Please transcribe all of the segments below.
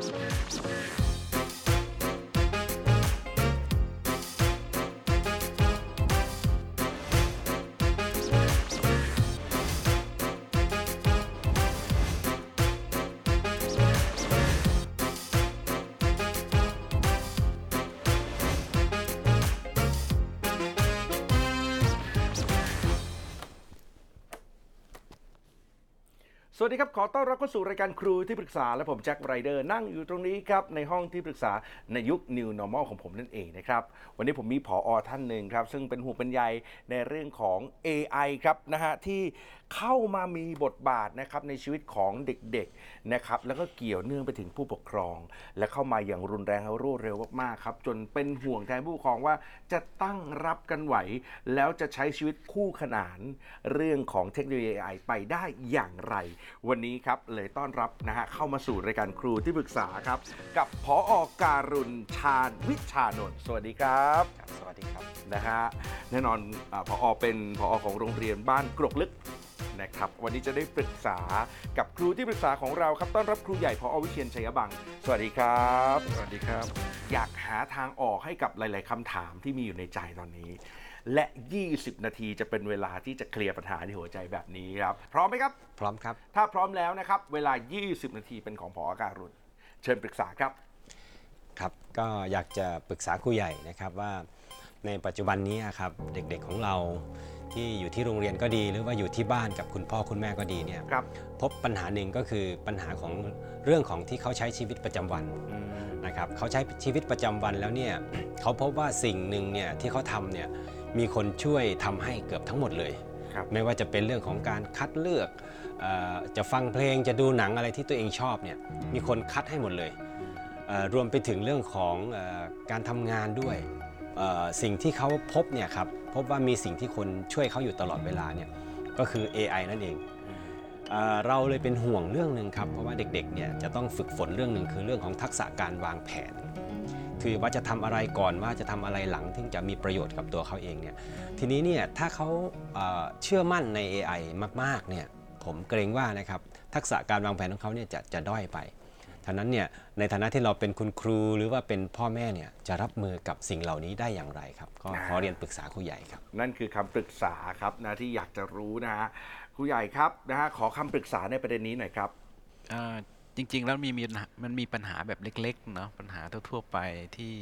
Spare, spare. สวัสดีครับ ขอต้อนรับเข้าสู่รายการครูที่ปรึกษา และผมแจ็คไรเดอร์นั่งอยู่ตรงนี้ครับ ในห้องที่ปรึกษาในยุค New Normal ของผมนั่นเองนะครับ วันนี้ผมมีผออท่านหนึ่งครับ ซึ่งเป็นหูเป็นใยในเรื่องของ AI ครับนะฮะที่เข้ามามีบทบาทนะครับในชีวิตของเด็กๆนะครับแล้วก็เกี่ยวเนื่องไปถึงผู้ปกครอง และเข้ามาอย่างรุนแรงและรวดเร็วมากๆครับจนเป็นห่วงแทนผู้ปกครองว่าจะตั้งรับกันไหว แล้วจะใช้ชีวิตคู่ขนานเรื่องของเทคโนโลยี AI ไปได้อย่างไรวันนี้ครับเลยต้อนรับนะฮะเข้ามาสู่รายการครูที่ปรึกษาครับ กับพออการุณชาญวิชานนท์สวัสดีครับครับสวัสดีครับนะฮะแน่นอนอาพออเป็นพอของโรงเรียนบ้านกรกลึกนะครับวันนี้จะได้ปรึกษากับครูที่ปรึกษาของเราครับต้อนรับครูใหญ่พอวิเชียนชัยบัง สวัสดีครับ สวัสดีครับ อยากหาทางออกให้กับหลาย ๆคำถามที่มีอยู่ในใจตอนนี้ และ 20 นาทีจะเป็นเวลาที่จะเคลียร์ปัญหาในหัวใจแบบนี้ครับ พร้อมไหมครับ พร้อมครับ ถ้าพร้อมแล้วนะครับ เวลา 20 นาทีเป็นของพอการุณเชิญปรึกษาครับครับก็อยากจะปรึกษาครูใหญ่นะครับว่าในปัจจุบันนี้ครับเด็กๆของเราที่อยู่ที่โรงเรียนก็ดี หรือว่าอยู่ที่บ้านกับคุณพ่อคุณแม่ก็ดีเนี่ยครับ พบปัญหาหนึ่งก็คือปัญหาของเรื่องของที่เขาใช้ชีวิตประจำวันอืมนะครับเขาใช้ชีวิตประจำวันแล้วเนี่ยเขาพบว่าสิ่งหนึ่งเนี่ยที่เขาทำเนี่ย มีคนช่วยทำให้เกือบทั้งหมดเลยครับไม่ว่าจะเป็นเรื่องของการคัดเลือกเออจะฟังเพลงจะดูหนังอะไรที่ตัวเองชอบเนี่ยมีคนคัดให้หมดเลยเอ่อรวมไปถึงเรื่องของเออการทำงานด้วยเอ่อสิ่งที่เขาพบเนี่ยครับพบว่ามีสิ่งที่คนช่วยเขาอยู่ตลอดเวลาเนี่ยก็คือ AI นั่นเองเอ่อเราเลยเป็นห่วงเรื่องหนึ่งครับเพราะว่าเด็กๆเนี่ยจะต้องฝึกฝนเรื่องหนึ่งคือเรื่องของทักษะการวางแผน คือว่าจะทำอะไรก่อนว่าจะทำอะไรหลังที่จะมีประโยชน์กับตัวเขาเองเนี่ยทีนี้เนี่ยถ้าเขาเอ่อเชื่อมั่นใน AI มากๆเนี่ยผมเกรงว่านะครับทักษะการวางแผนของเขาเนี่ยจะจะด้อยไปฉะนั้นเนี่ยในฐานะที่เราเป็นคุณครูหรือว่าเป็นพ่อแม่เนี่ยจะรับมือกับสิ่งเหล่านี้ได้อย่างไรครับ ก็ขอเรียนปรึกษาครูใหญ่ครับ นั่นคือคำปรึกษาครับนะที่อยากจะรู้นะฮะครูใหญ่ครับนะฮะขอคำปรึกษาในประเด็นนี้หน่อยครับอ่า จริง ๆ แล้วมีมีมันมีปัญหาแบบเล็กๆเนาะปัญหาทั่วๆไปที่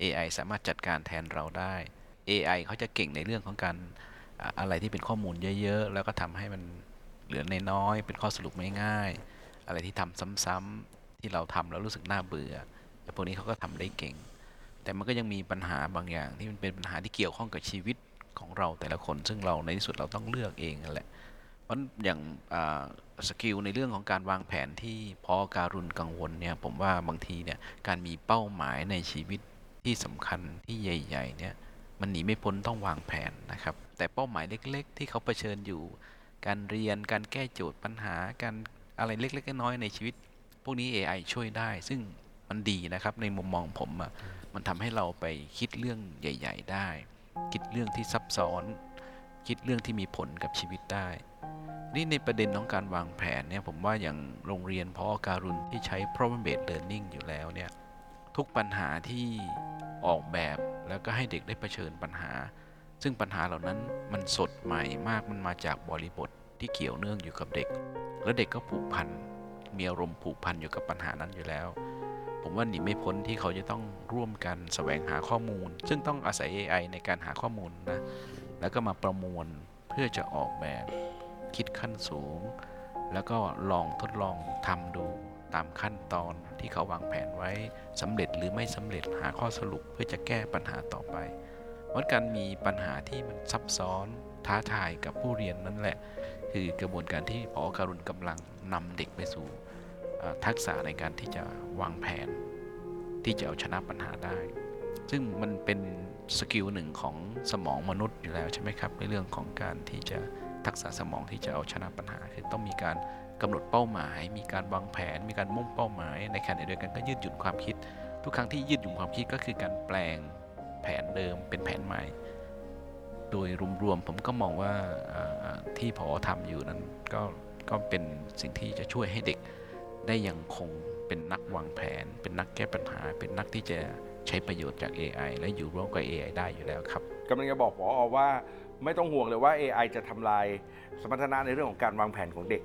AI สามารถจัดการแทนเราได้ AI เขาจะเก่งในเรื่องของการอะไรที่เป็นข้อมูลเยอะ ๆ แล้วก็ทำให้มันเหลือในน้อยๆเป็นข้อสรุปง่ายๆอะไรที่ทำซ้ำๆที่เราทำแล้วรู้สึกน่าเบื่อแต่พวกนี้เขาก็ทำได้เก่ง แต่มันก็ยังมีปัญหาบางอย่างที่มันเป็นปัญหาที่เกี่ยวข้องกับชีวิตของเราแต่ละคน ซึ่งเราในที่สุดเราต้องเลือกเองแหละ เพราะอย่างสกิลในเรื่องของการวางแผนที่พอการุณกังวลเนี่ยผมว่าบางทีเนี่ยการมีเป้าหมายในชีวิตที่สำคัญที่ใหญ่ๆเนี่ยมันหนีไม่พ้นต้องวางแผนนะครับ แต่เป้าหมายเล็ก ๆ ที่เขาเผชิญอยู่ การเรียนการแก้โจทย์ปัญหาการอะไรเล็ก ๆ น้อยๆในชีวิต พวกนี้ AI ช่วยได้ ซึ่งมันดีนะครับในมุมมองผมอะมันทำให้เราไปคิดเรื่องใหญ่ ๆ ได้ คิดเรื่องที่ซับซ้อน คิดเรื่องที่มีผลกับชีวิตได้ นี่ในประเด็นของการวางแผนเนี่ยผมว่าอย่างโรงเรียนพอการุณที่ใช้ problem based learning อยู่แล้วเนี่ยทุกปัญหาที่ออกแบบแล้วก็ให้เด็กได้เผชิญปัญหา ซึ่งปัญหาเหล่านั้นมันสดใหม่มากมันมาจากบริบทที่เกี่ยวเนื่องอยู่กับเด็ก แล้วเด็กก็ผูกพันมีอารมณ์ผูกพันอยู่กับปัญหานั้นอยู่แล้ว ผมว่าหนีไม่พ้นที่เขาจะต้องร่วมกันแสวงหาข้อมูล ซึ่งต้องอาศัย AI ในการหาข้อมูลนะแล้วก็มาประมวลเพื่อจะออกแบบ คิดขั้นสูง แล้วก็ลองทดลองทำดูตามขั้นตอนที่เขาวางแผนไว้สำเร็จหรือไม่สำเร็จหาข้อสรุปเพื่อจะแก้ปัญหาต่อไปเพราะการมีปัญหาที่มันซับซ้อนท้าทายกับผู้เรียนนั่นแหละ คือกระบวนการที่พอการุณกำลังนำเด็กไปสู่ทักษะในการที่จะวางแผน ที่จะเอาชนะปัญหาได้ ซึ่งมันเป็น skill หนึ่งของสมองมนุษย์อยู่แล้วใช่ไหมครับ ในเรื่องของการที่จะ ทักษะสมองที่จะเอาชนะปัญหาคือต้องมีการกำหนดเป้าหมาย มีการวางแผน มีการมุ่งเป้าหมาย ในขณะเดียวกันก็ยืดหยุ่นความคิด ทุกครั้งที่ยืดหยุ่นความคิดก็คือการแปลงแผนเดิมเป็นแผนใหม่ โดยรวมๆผมก็มองว่าที่พอทำอยู่นั้นก็ก็เป็นสิ่งที่จะช่วยให้เด็กได้ยังคงเป็นนักวางแผน เป็นนักแก้ปัญหา เป็นนักที่จะใช้ประโยชน์จาก AI และอยู่ร่วมกับ AI ได้อยู่แล้วครับกำลังจะบอกพอว่า ไม่ต้องห่วงเลยว่า AI จะทำลายสมรรถนะในเรื่องของการวางแผนของเด็ก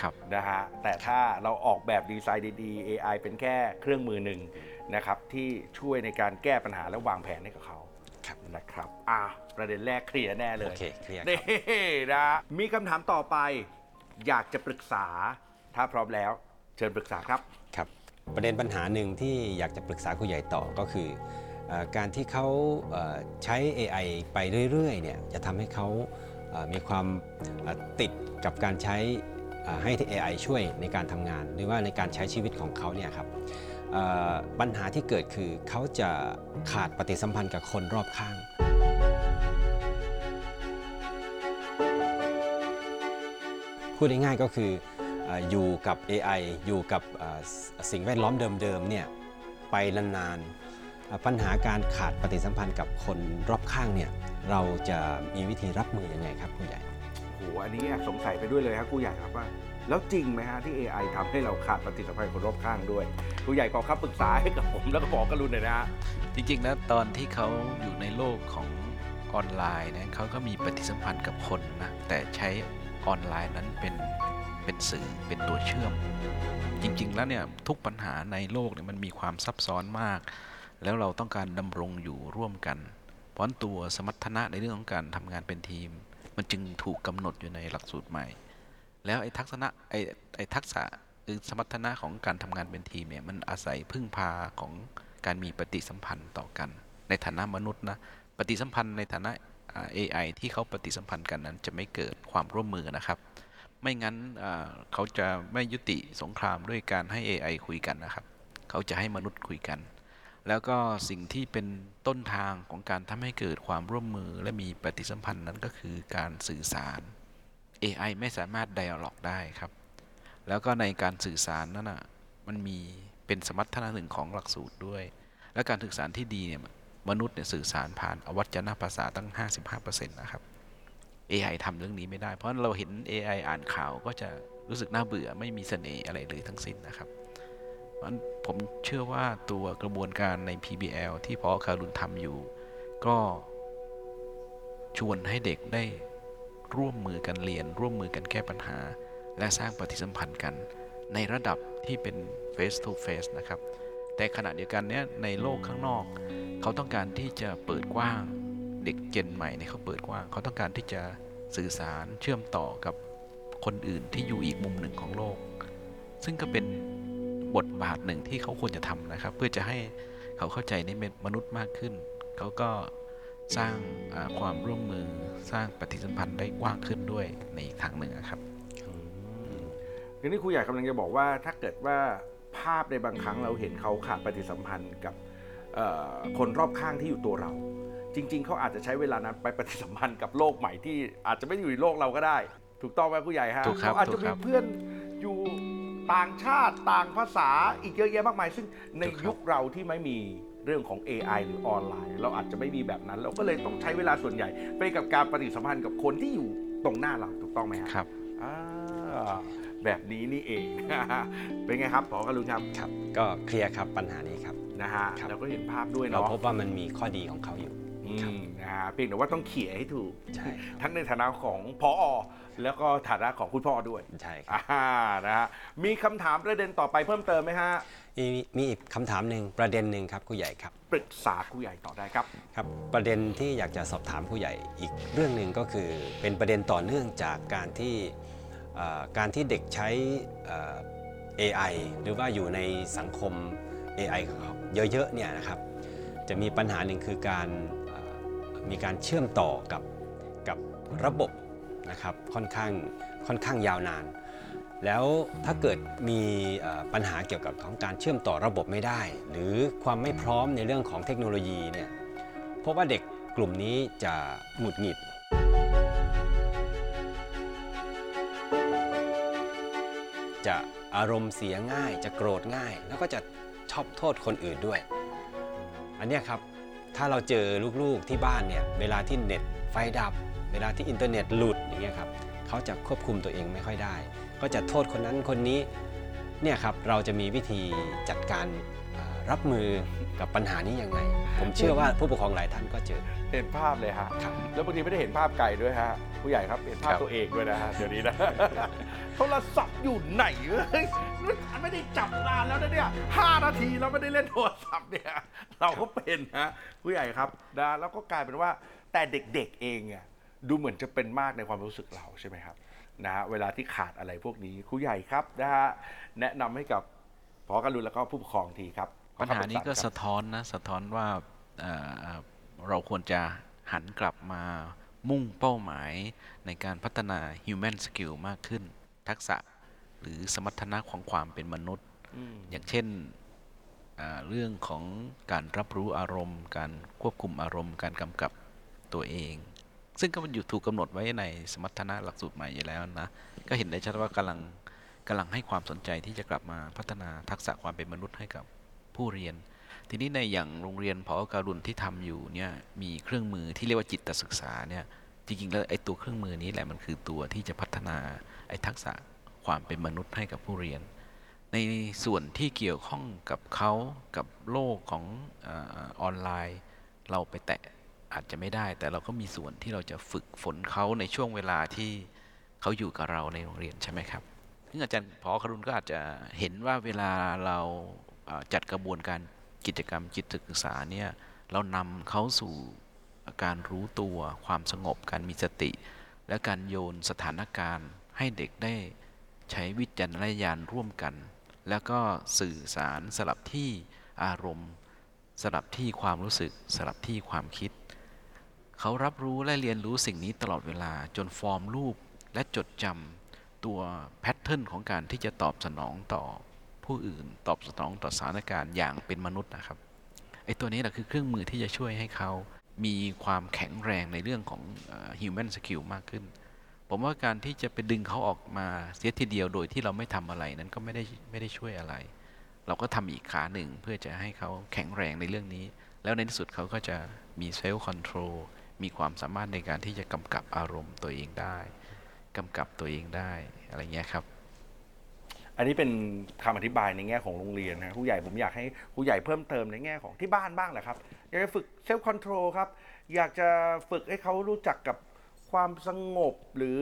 ครับนะฮะแต่ถ้าเราออกแบบดีไซน์ดีๆ AI เป็นแค่เครื่องมือหนึ่งนะครับที่ช่วยในการแก้ปัญหาและวางแผนให้กับเขาครับนะครับอะประเด็นแรกเคลียร์แน่เลโอยเคเคลียร์นี่นะมีคำถามต่อไป อยากจะปรึกษาถ้าพร้อมแล้ว เชิญปรึกษาครับ ครับ ประเด็นปัญหาหนึ่งที่อยากจะปรึกษาครูใหญ่ต่อก็คือเออ การที่เขาใช้ AI ไปเรื่อยๆเนี่ยจะทำให้เขามีความติดกับการใช้ให้ AI ช่วยในการทำงาน หรือว่าในการใช้ชีวิตของเขาเนี่ยครับปัญหาที่เกิดคือเขาจะขาดปฏิสัมพันธ์กับคนรอบข้างพูดง่ายๆก็คืออยู่กับ AI อยู่กับสิ่งแวดล้อมเดิมๆเนี่ยไปนานๆ ปัญหาการขาดปฏิสัมพันธ์กับคนรอบข้างเนี่ยเราจะมีวิธีรับมือยังไงครับผู้ใหญ่โอ้โหอันนี้แอบสงสัยไปด้วยเลยครับครูใหญ่ครับว่า แล้วจริงไหมฮะที่ AI ทำให้เราขาดปฏิสัมพันธ์กับคนรอบข้างด้วยครูใหญ่ขอคำปรึกษาให้กับผมแล้วก็บอกกรุณหน่อยนะฮะจริงๆแล้วตอนที่เขาอยู่ในโลกของออนไลน์เนี่ยเขาก็มีปฏิสัมพันธ์กับคนนะแต่ใช้ออนไลน์นั้นเป็นเป็นสื่อเป็นตัวเชื่อม จริง ๆ แล้วเนี่ยทุกปัญหาในโลกเนี่ยมันมีความซับซ้อนมาก แล้วเราต้องการดำรงอยู่ร่วมกันเพราะฉะนั้นตัวสมรรถนะในเรื่องของการทำงานเป็นทีม มันจึงถูกกำหนดอยู่ในหลักสูตรใหม่ แล้วไอ้ทักษะไอ้ไอ้ทักษะหรือสมรรถนะของการทำงานเป็นทีมเนี่ยมันอาศัยพึ่งพาของการมีปฏิสัมพันธ์ต่อกัน ในฐานะมนุษย์นะปฏิสัมพันธ์ในฐานะ AI ที่เขาปฏิสัมพันธ์กันนั้น จะไม่เกิดความร่วมมือนะครับ ไม่งั้นเขาจะไม่ยุติสงครามด้วยการให้ AI คุยกันนะครับ เขาจะให้มนุษย์คุยกัน แล้วก็สิ่งที่เป็นต้นทางของการทำให้เกิดความร่วมมือและมีปฏิสัมพันธ์นั้นก็คือการสื่อสาร AI ไม่สามารถ dialog ได้ครับ แล้วก็ในการสื่อสารนั้นอะมันมีเป็นสมรรถนะหนึ่งของหลักสูตรด้วย และการสื่อสารที่ดีเนี่ยมนุษย์เนี่ยสื่อสารผ่านอวัจนภาษาตั้ง 55%นะครับ AI ทำเรื่องนี้ไม่ได้ เพราะเราเห็น AI อ่านข่าวก็จะรู้สึกน่าเบื่อไม่มีเสน่ห์อะไรเลยทั้งสิ้นนะครับ เพราะฉะนั้นผมเชื่อว่าตัวกระบวนการใน PBL ที่พอคารุณทำอยู่ ก็ชวนให้เด็กได้ร่วมมือกันเรียน ร่วมมือกันแก้ปัญหา และสร้างปฏิสัมพันธ์กัน ในระดับที่เป็น face to face นะครับ แต่ขณะเดียวกันเนี้ยในโลกข้างนอก เขาต้องการที่จะเปิดกว้าง เด็กเจนใหม่เนี่ยเขาเปิดกว้าง เขาต้องการที่จะสื่อสารเชื่อมต่อกับคนอื่นที่อยู่อีกมุมหนึ่งของโลก ซึ่งก็เป็น บทบาทหนึ่งที่เขาควรจะทำนะครับ เพื่อจะให้เขาเข้าใจในมนุษย์มากขึ้น เขาก็สร้างอ่าความร่วมมือสร้างปฏิสัมพันธ์ได้กว้างขึ้นด้วยในอีกทางหนึ่งนะครับทีนี้ครูใหญ่กำลังจะบอกว่าถ้าเกิดว่าภาพในบางครั้งเราเห็นเขาขาดปฏิสัมพันธ์กับเอ่อคนรอบข้างที่อยู่ตัวเรา จริง ๆเขาอาจจะใช้เวลานั้นไปปฏิสัมพันธ์กับโลกใหม่ที่อาจจะไม่ได้อยู่ในโลกเราก็ได้ ถูกต้องไหมครูใหญ่ฮะถูกครับเขาอาจจะถูกคมีรับเพื่อนอยู่ ต่างชาติต่างภาษาอีกเยอะแยะมากมาย ซึ่งในถูกครับยุคเราที่ไม่มีเรื่องของ AI หรือออนไลน์ เราอาจจะไม่มีแบบนั้น เราก็เลยต้องใช้เวลาส่วนใหญ่ ไปกับการปฏิสัมพันธ์กับคนที่อยู่ตรงหน้าเราถูกต้องไหมฮะครับอ่าแบบนี้นี่เอง เป็นไงครับผอกรุณครับครับ ก็เคลียร์ครับปัญหานี้ครับนะฮะครับเราก็เห็นภาพด้วยเราเนาะพบว่ามันมีข้อดีของเขาอยู่ อืมนะฮะเพียงแต่ว่าต้องเขี่ยให้ถูก ใช่ทั้งในฐานะของพอแล้วก็ฐานะของคุณพ่อด้วยใช่ครับ อ่านะฮะมีคำถามประเด็นต่อไปเพิ่มเติมไหมฮะมีมีอีกคำถามหนึ่งประเด็นหนึ่งครับครูใหญ่ครับปรึกษาครูใหญ่ต่อได้ครับ ครับ ประเด็นที่อยากจะสอบถามผู้ใหญ่อีกเรื่องหนึ่งก็คือ เป็นประเด็นต่อเนื่องจากการที่เอ่อการที่เด็กใช้เอ่อ AI หรือว่าอยู่ในสังคม AI เยอะๆเนี่ยนะครับจะมีปัญหาหนึ่งคือการเอ่อ มีการเชื่อมต่อกับกับระบบนะครับค่อนข้างค่อนข้างยาวนาน แล้วถ้าเกิดมีปัญหาเกี่ยวกับของการเชื่อมต่อระบบไม่ได้ หรือความไม่พร้อมในเรื่องของเทคโนโลยีเนี่ยเพราะว่าเด็กกลุ่มนี้จะหงุดหงิดจะอารมณ์เสียง่าย จะโกรธง่าย แล้วก็จะชอบโทษคนอื่นด้วย อันนี้ครับ ถ้าเราเจอลูกๆที่บ้านเนี่ยเวลาที่เน็ตไฟดับ เวลาที่อินเทอร์เน็ตหลุดอย่างเงี้ยครับเขาจะควบคุมตัวเองไม่ค่อยได้ ก็จะโทษคนนั้นคนนี้เนี่ยครับเราจะมีวิธีจัดการ รับมือกับปัญหานี้ยังไง ผมเชื่อว่าผู้ปกครองหลายท่านก็เจอ เห็นภาพเลยฮะ ครับ แล้วบางทีไม่ได้เห็นภาพไกลด้วยฮะ ผู้ใหญ่ครับเห็นภาพครับ ตัวเองด้วยนะฮะเดี๋ยวนี้นะ โทรศัพท์อยู่ไหนเอ้ยไม่ได้จับนานแล้วนะเนี่ยห้านาทีเราไม่ได้เล่นโทรศัพท์เนี่ย เราก็เป็นฮะผู้ใหญ่ครับนะแล้วก็กลายเป็นว่าแต่เด็กๆเองอะดูเหมือนจะเป็นมากในความรู้สึกเราใช่ไหมครับนะฮะเวลาที่ขาดอะไรพวกนี้ครูใหญ่ครับนะฮะแนะนำให้กับพอการุณแล้วก็ผู้ปกครองทีครับขอ ปัญหานี้ก็คำปรึษาครับสะท้อนนะสะท้อนว่าเอ่อเราควรจะหันกลับมามุ่งเป้าหมายในการพัฒนา human skill มากขึ้น ทักษะหรือสมรรถนะของความเป็นมนุษย์อืมอย่างเช่นอ่าเรื่องของการรับรู้อารมณ์ การควบคุมอารมณ์ การกำกับตัวเอง ซึ่งก็มันอยู่ถูกกำหนดไว้ในสมรรถนะหลักสูตรใหม่อยู่แล้วนะ ก็เห็นได้ชัดว่ากำลังกำลังให้ความสนใจที่จะกลับมาพัฒนาทักษะความเป็นมนุษย์ให้กับ ผู้เรียน ทีนี้ในอย่างโรงเรียนพอการุณที่ทำอยู่เนี่ยมีเครื่องมือที่เรียกว่าจิตศึกษาเนี่ยจริงๆแล้วไอ้ตัวเครื่องมือนี้แหละมันคือตัวที่จะพัฒนาไอ้ทักษะความเป็นมนุษย์ให้กับผู้เรียน ในส่วนที่เกี่ยวข้องกับเขากับโลกของออออนไลน์ เราไปแตะอาจจะไม่ได้ แต่เราก็มีส่วนที่เราจะฝึกฝนเขาในช่วงเวลาที่เขาอยู่กับเราในโรงเรียนใช่ไหมครับซึ่งอาจารย์พอคารุณก็อาจจะเห็นว่าเวลาเรา จัดกระบวนการกิจกรรมจิตศึกษาเนี่ยเรานำเขาสู่การรู้ตัวความสงบการมีสติ และการโยนสถานการณ์ให้เด็กได้ใช้วิจารณญาณร่วมกัน แล้วก็สื่อสารสลับที่อารมณ์สลับที่ความรู้สึกสลับที่ความคิด เขารับรู้และเรียนรู้สิ่งนี้ตลอดเวลาจนฟอร์มรูปและจดจำตัวแพทเทิร์นของการที่จะตอบสนองต่อ ผู้อื่นตอบสนองต่อสถานการณ์อย่างเป็นมนุษย์นะครับไอ้ตัวนี้แหละคือเครื่องมือที่จะช่วยให้เขามีความแข็งแรงในเรื่องของ human skill มากขึ้น ผมว่าการที่จะไปดึงเขาออกมาเสียทีเดียวโดยที่เราไม่ทำอะไรนั้นก็ไม่ได้ไม่ได้ช่วยอะไร เราก็ทำอีกขาหนึ่งเพื่อจะให้เขาแข็งแรงในเรื่องนี้ แล้วในที่สุดเขาก็จะมี self control มีความสามารถในการที่จะกำกับอารมณ์ตัวเองได้กำกับตัวเองได้อะไรเงี้ยครับ อันนี้เป็นคำอธิบายในแง่ของโรงเรียนนะผู้ใหญ่ผมอยากให้ผู้ใหญ่เพิ่มเติมในแง่ของที่บ้านบ้างแหละครับ อยากจะฝึก self control ครับ อยากจะฝึกให้เขารู้จักกับความสงบหรือ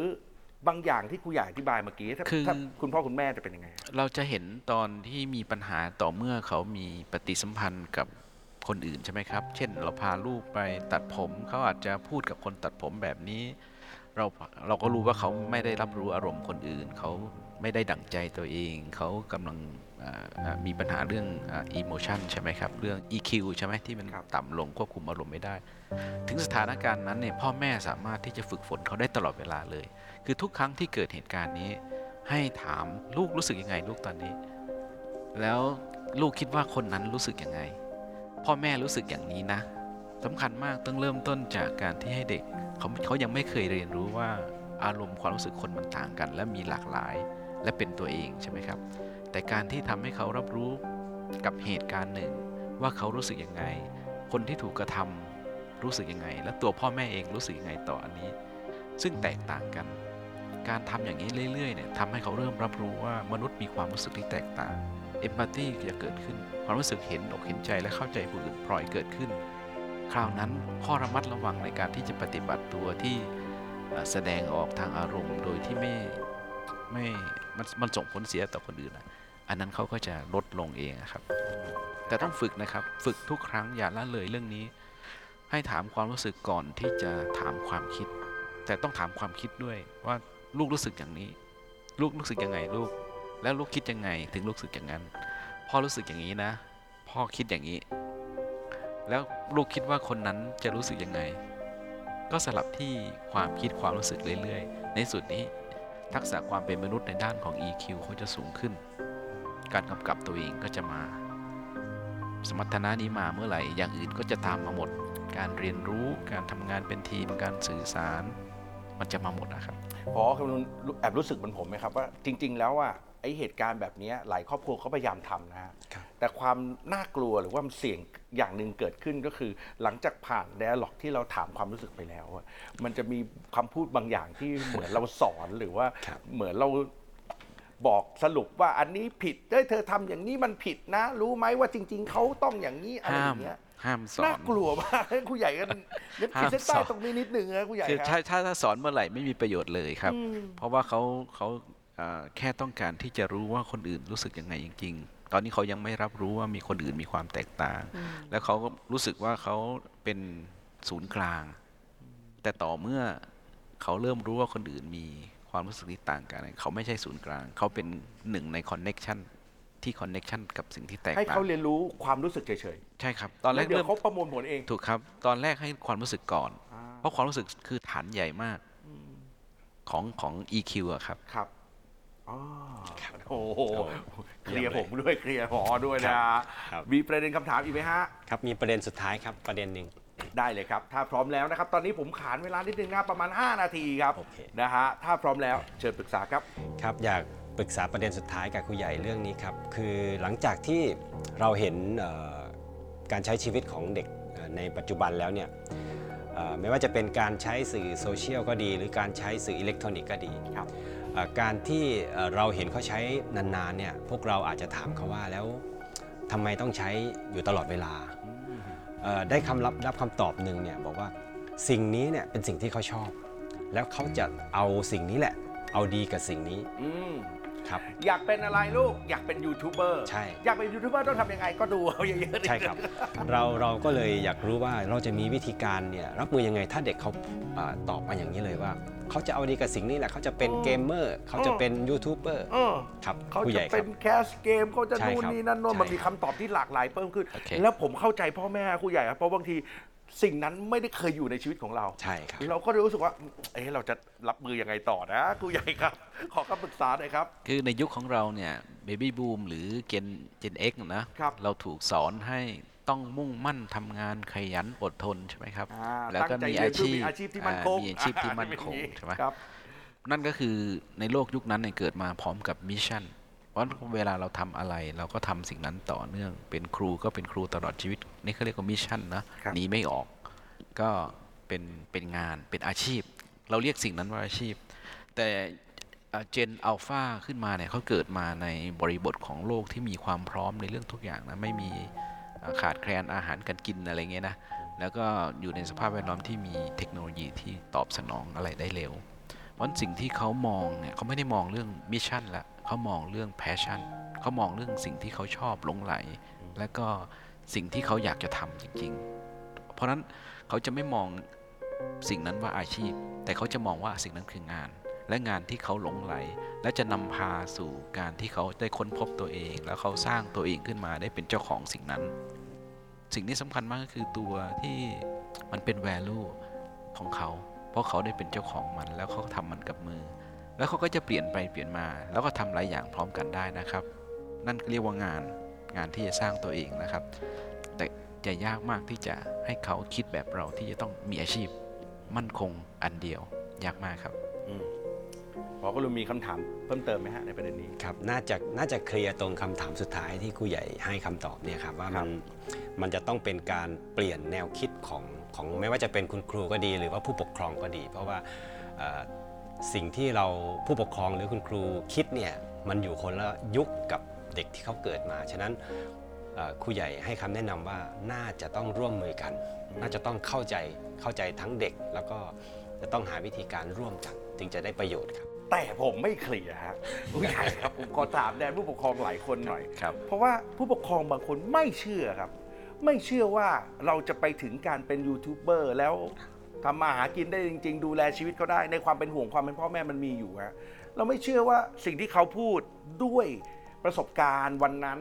บางอย่างที่ครูใหญ่อธิบายเมื่อกี้ถ้าคือถ้าคุณพ่อคุณแม่จะเป็นยังไง เราจะเห็นตอนที่มีปัญหาต่อเมื่อเขามีปฏิสัมพันธ์กับคนอื่นใช่ไหมครับ เช่น เราพาลูกไปตัดผมเขาอาจจะพูดกับคนตัดผมแบบนี้ เราเราก็รู้ว่าเขาไม่ได้รับรู้อารมณ์คนอื่นเขา ไม่ได้ดั่งใจตัวเอง เขากำลังอ่าอ่ามีปัญหาเรื่องอิโมชันใช่ไหมครับ เรื่อง EQ ใช่ไหมที่มันครับต่ำลงควบคุมอารมณ์ไม่ได้ ถึงสถานการณ์นั้นเนี่ยพ่อแม่สามารถที่จะฝึกฝนเขาได้ตลอดเวลาเลย คือทุกครั้งที่เกิดเหตุการณ์นี้ ให้ถามลูกรู้สึกยังไงลูกตอนนี้ แล้วลูกคิดว่าคนนั้นรู้สึกยังไง พ่อแม่รู้สึกอย่างนี้นะสำคัญมากต้องเริ่มต้นจากการที่ให้เด็กเขาเขายังไม่เคยเรียนรู้ว่าอารมณ์ความรู้สึกคนมันต่างกัน และมีหลากหลาย และเป็นตัวเองใช่ไหมครับ แต่การที่ทำให้เขารับรู้กับเหตุการณ์หนึ่ง ว่าเขารู้สึกยังไง คนที่ถูกกระทำรู้สึกยังไง และตัวพ่อแม่เองรู้สึกยังไงต่ออันนี้ ซึ่งแตกต่างกัน การทำอย่างนี้เรื่อยๆเนี่ยทำให้เขาเริ่มรับรู้ว่ามนุษย์มีความรู้สึกที่แตกต่างเอมพัตตีจะเกิดขึ้น ความรู้สึกเห็นอกเห็นใจและเข้าใจผู้อื่นพลอยเกิดขึ้น คราวนั้นข้อระมัดระวังในการที่จะปฏิบัติตัวที่แสดงออกทางอารมณ์โดยที่ไม่ ไม่มันมันส่งผลเสียต่อคนอื่นอะอันนั้นเขาก็จะลดลงเองครับ แต่ต้องฝึกนะครับ ฝึกทุกครั้งอย่าละเลยเรื่องนี้ ให้ถามความรู้สึกก่อนที่จะถามความคิด แต่ต้องถามความคิดด้วยว่าลูกรู้สึกอย่างนี้ ลูกรู้สึกยังไงลูก แล้วลูกคิดยังไงถึงรู้สึกอย่างนั้น พ่อรู้สึกอย่างนี้นะ พ่อคิดอย่างนี้ แล้วลูกคิดว่าคนนั้นจะรู้สึกยังไง ก็สลับที่ความคิดความรู้สึกเรื่อยๆ ในสุดนี้ ทักษะความเป็นมนุษย์ในด้านของ EQ เขาจะสูงขึ้น การกำกับตัวเองก็จะมา สมรรถนะนี้มาเมื่อไหร่ อย่างอื่นก็จะตามมาหมด การเรียนรู้ การทำงานเป็นทีม การสื่อสาร มันจะมาหมดนะครับ พอคำนุณแอบรู้สึกเหมือนผมไหมครับว่าจริง ๆ แล้วอะ ไอเหตุการณ์แบบเนี้ยหลายครอบครัวเขาพยายามทำนะฮะครับแต่ความน่ากลัวหรือว่ามันเสี่ยงอย่างหนึ่งเกิดขึ้นก็คือ หลังจากผ่านไดอะล็อกที่เราถามความรู้สึกไปแล้วอะมันจะมีคำพูดบางอย่างที่เหมือนเราสอนหรือว่าครับเหมือนเราบอกสรุปว่าอันนี้ผิดเอ้ยเธอทำอย่างนี้มันผิดนะ รู้ไหมว่าจริง ๆ เขาต้องอย่างนี้อะไรอห้ามย่างเงี้ยห้ามสอนน่ากลัวมากครูใหญ่กันเดี๋ยวขีดเส้นใต้ห้ามสอนตรงนี้นิดหนึ่งนะครูใหญ่คือคถ้ารับถ้าถ้าสอนเมื่อไหร่ไม่มีประโยชน์เลยครับอืมเพราะว่าเขาเขาอ่า แค่ต้องการที่จะรู้ว่าคนอื่นรู้สึกยังไงจริง ๆ ตอนนี้เขายังไม่รับรู้ว่ามีคนอื่นมีความแตกต่าง แล้วเขาก็รู้สึกว่าเขาเป็นศูนย์กลาง แต่ต่อเมื่อเขาเริ่มรู้ว่าคนอื่นมีความรู้สึกที่ต่างกัน เขาไม่ใช่ศูนย์กลาง เขาเป็นหนึ่งในคอนเน็ชันที่คอนเน็ชันกับสิ่งที่แตกให้ต่างเขาเรียนรู้ความรู้สึกเฉยใช่ครับๆตอนแรล้วกเดี๋ยเริ่วมเขาประมวลผลเอง ถูกครับ ตอนแรกให้ความรู้สึกก่อนอ่าเพราะความรู้สึกคือฐานใหญ่มากของของ EQ อะครับครับ อ๋อครับโอ้โหโอ้เคลียร์เยี่ผยมมเลยด้วยเคลียร์หอด้วยนะ ครับ มีประเด็นคำถามอีกไหมฮะ ครับมีประเด็นสุดท้ายครับประเด็นหนึ่ง ได้เลยครับ ถ้าพร้อมแล้วนะครับ ตอนนี้ผมขานเวลานิดนึงนะประมาณ 5 นาทีครับ โอเค นะฮะ ถ้าพร้อมแล้วเชิญปรึกษาครับ ครับอยากปรึกษาประเด็นสุดท้ายกับครูใหญ่เรื่องนี้ครับ คือหลังจากที่เราเห็นเอ่อการใช้ชีวิตของเด็กเอ่อในปัจจุบันแล้วเนี่ยเอ่อไม่ว่าจะเป็นการใช้สื่อโซเชียลก็ดี หรือการใช้สื่ออิเล็กทรอนิกส์ก็ดีครับเอ่อ การที่เอ่อเราเห็นเขาใช้นานๆเนี่ยพวกเราอาจจะถามเขาว่าแล้วทำไมต้องใช้อยู่ตลอดเวลาเอ่อได้คำรับรับคำตอบหนึ่งเนี่ยบอกว่าสิ่งนี้เนี่ยเป็นสิ่งที่เขาชอบ แล้วเขาจะเอาสิ่งนี้แหละ เอาดีกับสิ่งนี้อืมครับอยากเป็นอะไรลูกอยากเป็นยูทูบเบอร์ใช่อยากเป็นยูทูบเบอร์ต้องทำยังไงก็ดูเอาเยอะๆใช่ครับ เราเราก็เลยอยากรู้ว่าเราจะมีวิธีการเนี่ยรับมือยังไงถ้าเด็กเขาอาตอบมาอย่างนี้เลยว่า เขาจะเอาดีกับสิ่งนี้แหละเขาจะเป็นเกมเมอร์เขาจะเป็นยูทูบเบอร์เออครับเขาผู้ใหจะญ่คเป็รับ นแคสเกมเขาจะใช่นู่นครับนี่นั่นโน่นใช่มันมีคำตอบที่หลากหลายเพิ่มขึ้น โอเค แล้วผมเข้าใจพ่อแม่ครูใหญ่ครับเพราะบางทีสิ่งนั้นไม่ได้เคยอยู่ในชีวิตของเรา ใช่ครับ เราก็เลยรู้สึกว่า เอ๊ะเราจะรับมือยังไงต่อนะครูใหญ่ครับ ขอคำปรึกษาหน่อยครับ คือในยุคของเราเนี่ยเบบี้บูมหรือเจนเจนเอ็กนะครับ เราถูกสอนให้ ต้องมุ่งมั่นทำงานขยันอดทนใช่ไหมครับอ่าแล้วก็ตั้งใจมีเรียอานเพื่อชีพมีอาชีพที่มั่นคงอ่ามีอาชีพที่มั่นคงอ่าใช่ไหมครับนั่นก็คือในโลกยุคนั้นเนี่ยเกิดมาพร้อมกับ mission เพราะเวลาเราทำอะไรเราก็ทำสิ่งนั้นต่อเนื่อง เป็นครูก็เป็นครูตลอดชีวิต นี่เขาเรียกว่า mission นะครับหนีไม่ออก ก็เป็นเป็นงานเป็นอาชีพ เราเรียกสิ่งนั้นว่าอาชีพ แต่ Gen Alpha ขึ้นมาเนี่ยเขาเกิดมาในบริบทของโลกที่มีความพร้อมในเรื่องทุกอย่างนะไม่มีอ่า ขาดแคลนอาหารการกินอะไรเงี้ยนะ แล้วก็อยู่ในสภาพแวดล้อมที่มีเทคโนโลยีที่ตอบสนองอะไรได้เร็ว เพราะสิ่งที่เขามองเนี่ยเขาไม่ได้มองเรื่อง mission ละเขามองเรื่อง passion เขามองเรื่องสิ่งที่เขาชอบหลงไหล และก็สิ่งที่เขาอยากจะทำจริงๆ เพราะฉะนั้นเขาจะไม่มองสิ่งนั้นว่าอาชีพ แต่เขาจะมองว่าสิ่งนั้นคืองาน และงานที่เขาหลงไหล และจะนำพาสู่การที่เขาได้ค้นพบตัวเอง แล้วเขาสร้างตัวเองขึ้นมาได้เป็นเจ้าของสิ่งนั้น สิ่งที่สำคัญมากก็คือตัวที่มันเป็น value ของเขา เพราะเขาได้เป็นเจ้าของมัน แล้วเขาทำมันกับมือ แล้วเขาก็จะเปลี่ยนไปเปลี่ยนมา แล้วก็ทำหลายอย่างพร้อมกันได้นะครับ นั่นเรียกว่างานงานที่จะสร้างตัวเองนะครับ แต่จะยากมากที่จะให้เขาคิดแบบเราที่จะต้องมีอาชีพ มั่นคงอันเดียวยากมากครับ อื มพอก็รู้มีคำถามเพิ่มเติมไหมฮะในประเด็นนี้ครับน่าจะน่าจะเคลียร์ตรงคำถามสุดท้ายที่ครูใหญ่ให้คำตอบเนี่ยครับว่าครัมันบมันจะต้องเป็นการเปลี่ยนแนวคิดของของไม่ว่าจะเป็นคุณครูก็ดี หรือว่าผู้ปกครองก็ดี เพราะว่าเอ่อสิ่งที่เราผู้ปกครองหรือคุณครูคิดเนี่ยมันอยู่คนละยุคกับเด็กที่เขาเกิดมา ฉะนั้นเอ่อครูใหญ่ให้คำแนะนำว่าน่าจะต้องร่วมมือกัน น่าจะต้องเข้าใจเข้าใจทั้งเด็ก แล้วก็จะต้องหาวิธีการร่วมกันถึงจะได้ประโยชน์ครับ แต่ผมไม่เคลียร์ฮะผู้ใหญ่ครับผมขอถามแดนผู้ปกครองหลายคนหน่อย ครับ เพราะว่าผู้ปกครองบางคนไม่เชื่อครับ ไม่เชื่อว่าเราจะไปถึงการเป็นยูทูบเบอร์แล้วทำมาหากินได้จริง ๆ ดูแลชีวิตเขาได้ ในความเป็นห่วงความเป็นพ่อแม่มันมีอยู่ฮะเราไม่เชื่อว่าสิ่งที่เขาพูดด้วยประสบการณ์วันนั้น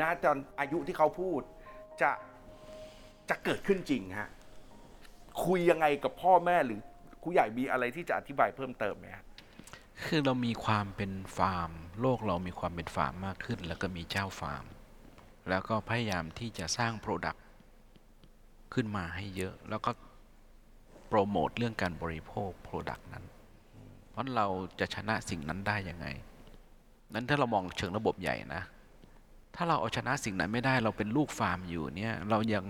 นะตอนอายุที่เขาพูดจะจะเกิดขึ้นจริงฮะคุยยังไงกับพ่อแม่หรือครูใหญ่มีอะไรที่จะอธิบายเพิ่มเติมไหมฮะ คือเรามีความเป็นฟาร์ม โลกเรามีความเป็นฟาร์มมากขึ้น แล้วก็มีเจ้าฟาร์ม แล้วก็พยายามที่จะสร้าง product ขึ้นมาให้เยอะ แล้วก็โปรโมทเรื่องการบริโภค product นั้น เพราะเราจะชนะสิ่งนั้นได้ยังไง นั้นถ้าเรามองเชิงระบบใหญ่นะ ถ้าเราเอาชนะสิ่งนั้นไม่ได้ เราเป็นลูกฟาร์มอยู่เนี่ย เรายัง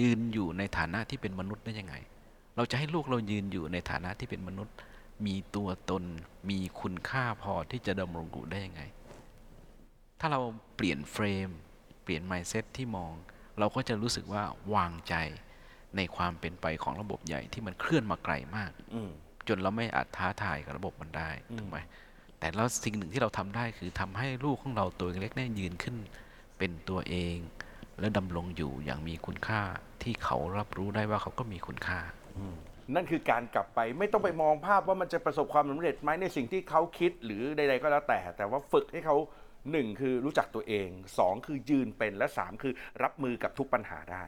ยืนอยู่ในฐานะที่เป็นมนุษย์ได้ยังไง เราจะให้ลูกเรายืนอยู่ในฐานะที่เป็นมนุษย์ มีตัวตนมีคุณค่าพอที่จะดำรงอยู่ได้ยังไง ถ้าเราเปลี่ยนเฟรม เปลี่ยน mindset ที่มอง เราก็จะรู้สึกว่าวางใจในความเป็นไปของระบบใหญ่ที่มันเคลื่อนมาไกลมากอืมจนเราไม่อาจท้าทายกับระบบมันได้อืมถูกไหมแต่แล้วสิ่งหนึ่งที่เราทำได้คือทำให้ลูกของเราตัวเล็กๆเนี่ยยืนขึ้น เป็นตัวเอง และดำรงอยู่อย่างมีคุณค่าที่เขารับรู้ได้ว่าเขาก็มีคุณค่า นั่นคือการกลับไปไม่ต้องไปมองภาพว่ามันจะประสบความสำเร็จไหมในสิ่งที่เขาคิดหรือใด ๆ ก็แล้วแต่ แต่ว่าฝึกให้เขาหนึ่งคือรู้จักตัวเองสองคือยืนเป็นและสามคือรับมือกับทุกปัญหาได้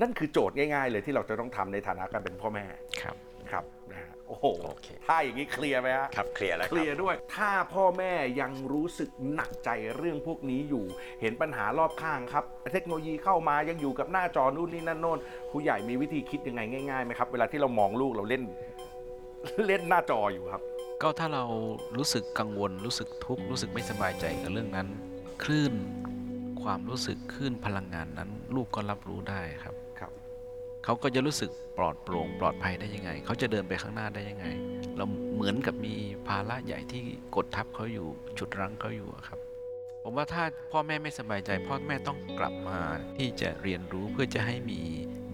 นั่นคือโจทย์ง่าย ๆ เลยที่เราจะต้องทำในฐานะการเป็นพ่อแม่ครับครับนะฮะ โอ้โหโอเค ถ้าอย่างนี้เคลียร์ไหมฮะ ครับเคลียร์แล้วเคครัลีบยร์ด้วย ถ้าพ่อแม่ยังรู้สึกหนักใจเรื่องพวกนี้อยู่ เห็นปัญหารอบข้างครับ เทคโนโลยีเข้ามายังอยู่กับหน้าจอนู่นนี่นั่นโน่นผู้ใหญ่มีวิธีคิดยังไงง่ายๆไหมครับ เวลาที่เรามองลูกเราเล่น เล่นหน้าจออยู่ครับ ก็ถ้าเรารู้สึกกังวลรู้สึกทุกข์รู้สึกไม่สบายใจกับเรื่องนั้น คลื่นความรู้สึกคลื่นพลังงานนั้น ลูกก็รับรู้ได้ครับครับ เขาก็จะรู้สึกปลอดโปร่งปลอดภัยได้ยังไง เขาจะเดินไปข้างหน้าได้ยังไง เราเหมือนกับมีภาระใหญ่ที่กดทับเขาอยู่ฉุดรั้งเขาอยู่อะครับ ผมว่าถ้าพ่อแม่ไม่สบายใจ พ่อแม่ต้องกลับมาที่จะเรียนรู้เพื่อจะให้มี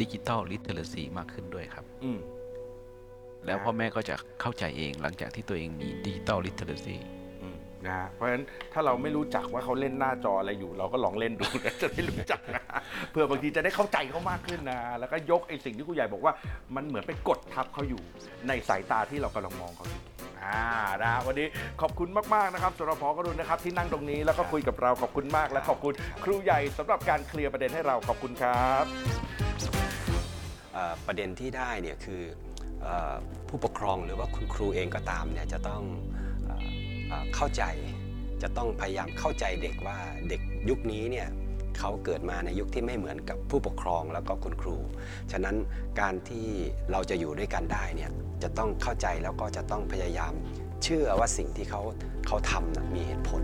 ดิจิ t a ลลิเทเรซีมากขึ้นด้วยครับ อืมแล้วพ่อแม่ก็จะเข้าใจเองหลังจากที่ตัวเองมีดิจิ t a ลลิเทเรซีอืม นะฮะเพราะฉะนั้นถ้าเราไม่รู้จักว่าเขาเล่นหน้าจออะไรอยู่ เราก็ลองเล่นดูนะจะได้รู้จักนะเพื่อบางทีจะได้เข้าใจเขามากขึ้นนะแล้วก็ยกไอ้สิ่งที่ครูใหญ่บอกว่ามันเหมือนไปกดทับเขาอยู่ ในสายตาที่เรากำลังมองเขาอยู่อ่านะวันนี้ขอบคุณมาก ๆ นะครับสำหรับพอกรุณนะครับ ที่นั่งตรงนี้แล้วก็คุยกับเราขอบคุณมาก และขอบคุณครูใหญ่สำหรับการเคลียร์ประเด็นให้เราขอบคุณครับเอ่อประเด็นที่ได้เนี่ยคือเอ่อผู้ปกครองหรือว่าคุณครูเองก็ตามเนี่ยจะต้อง เข้าใจจะต้องพยายามเข้าใจเด็กว่าเด็กยุคนี้เนี่ยเขาเกิดมาในยุคที่ไม่เหมือนกับผู้ปกครองแล้วก็คุณครู ฉะนั้นการที่เราจะอยู่ด้วยกันได้เนี่ยจะต้องเข้าใจแล้วก็จะต้องพยายามเชื่อว่าสิ่งที่เขาเขาทำนะมีเหตุผล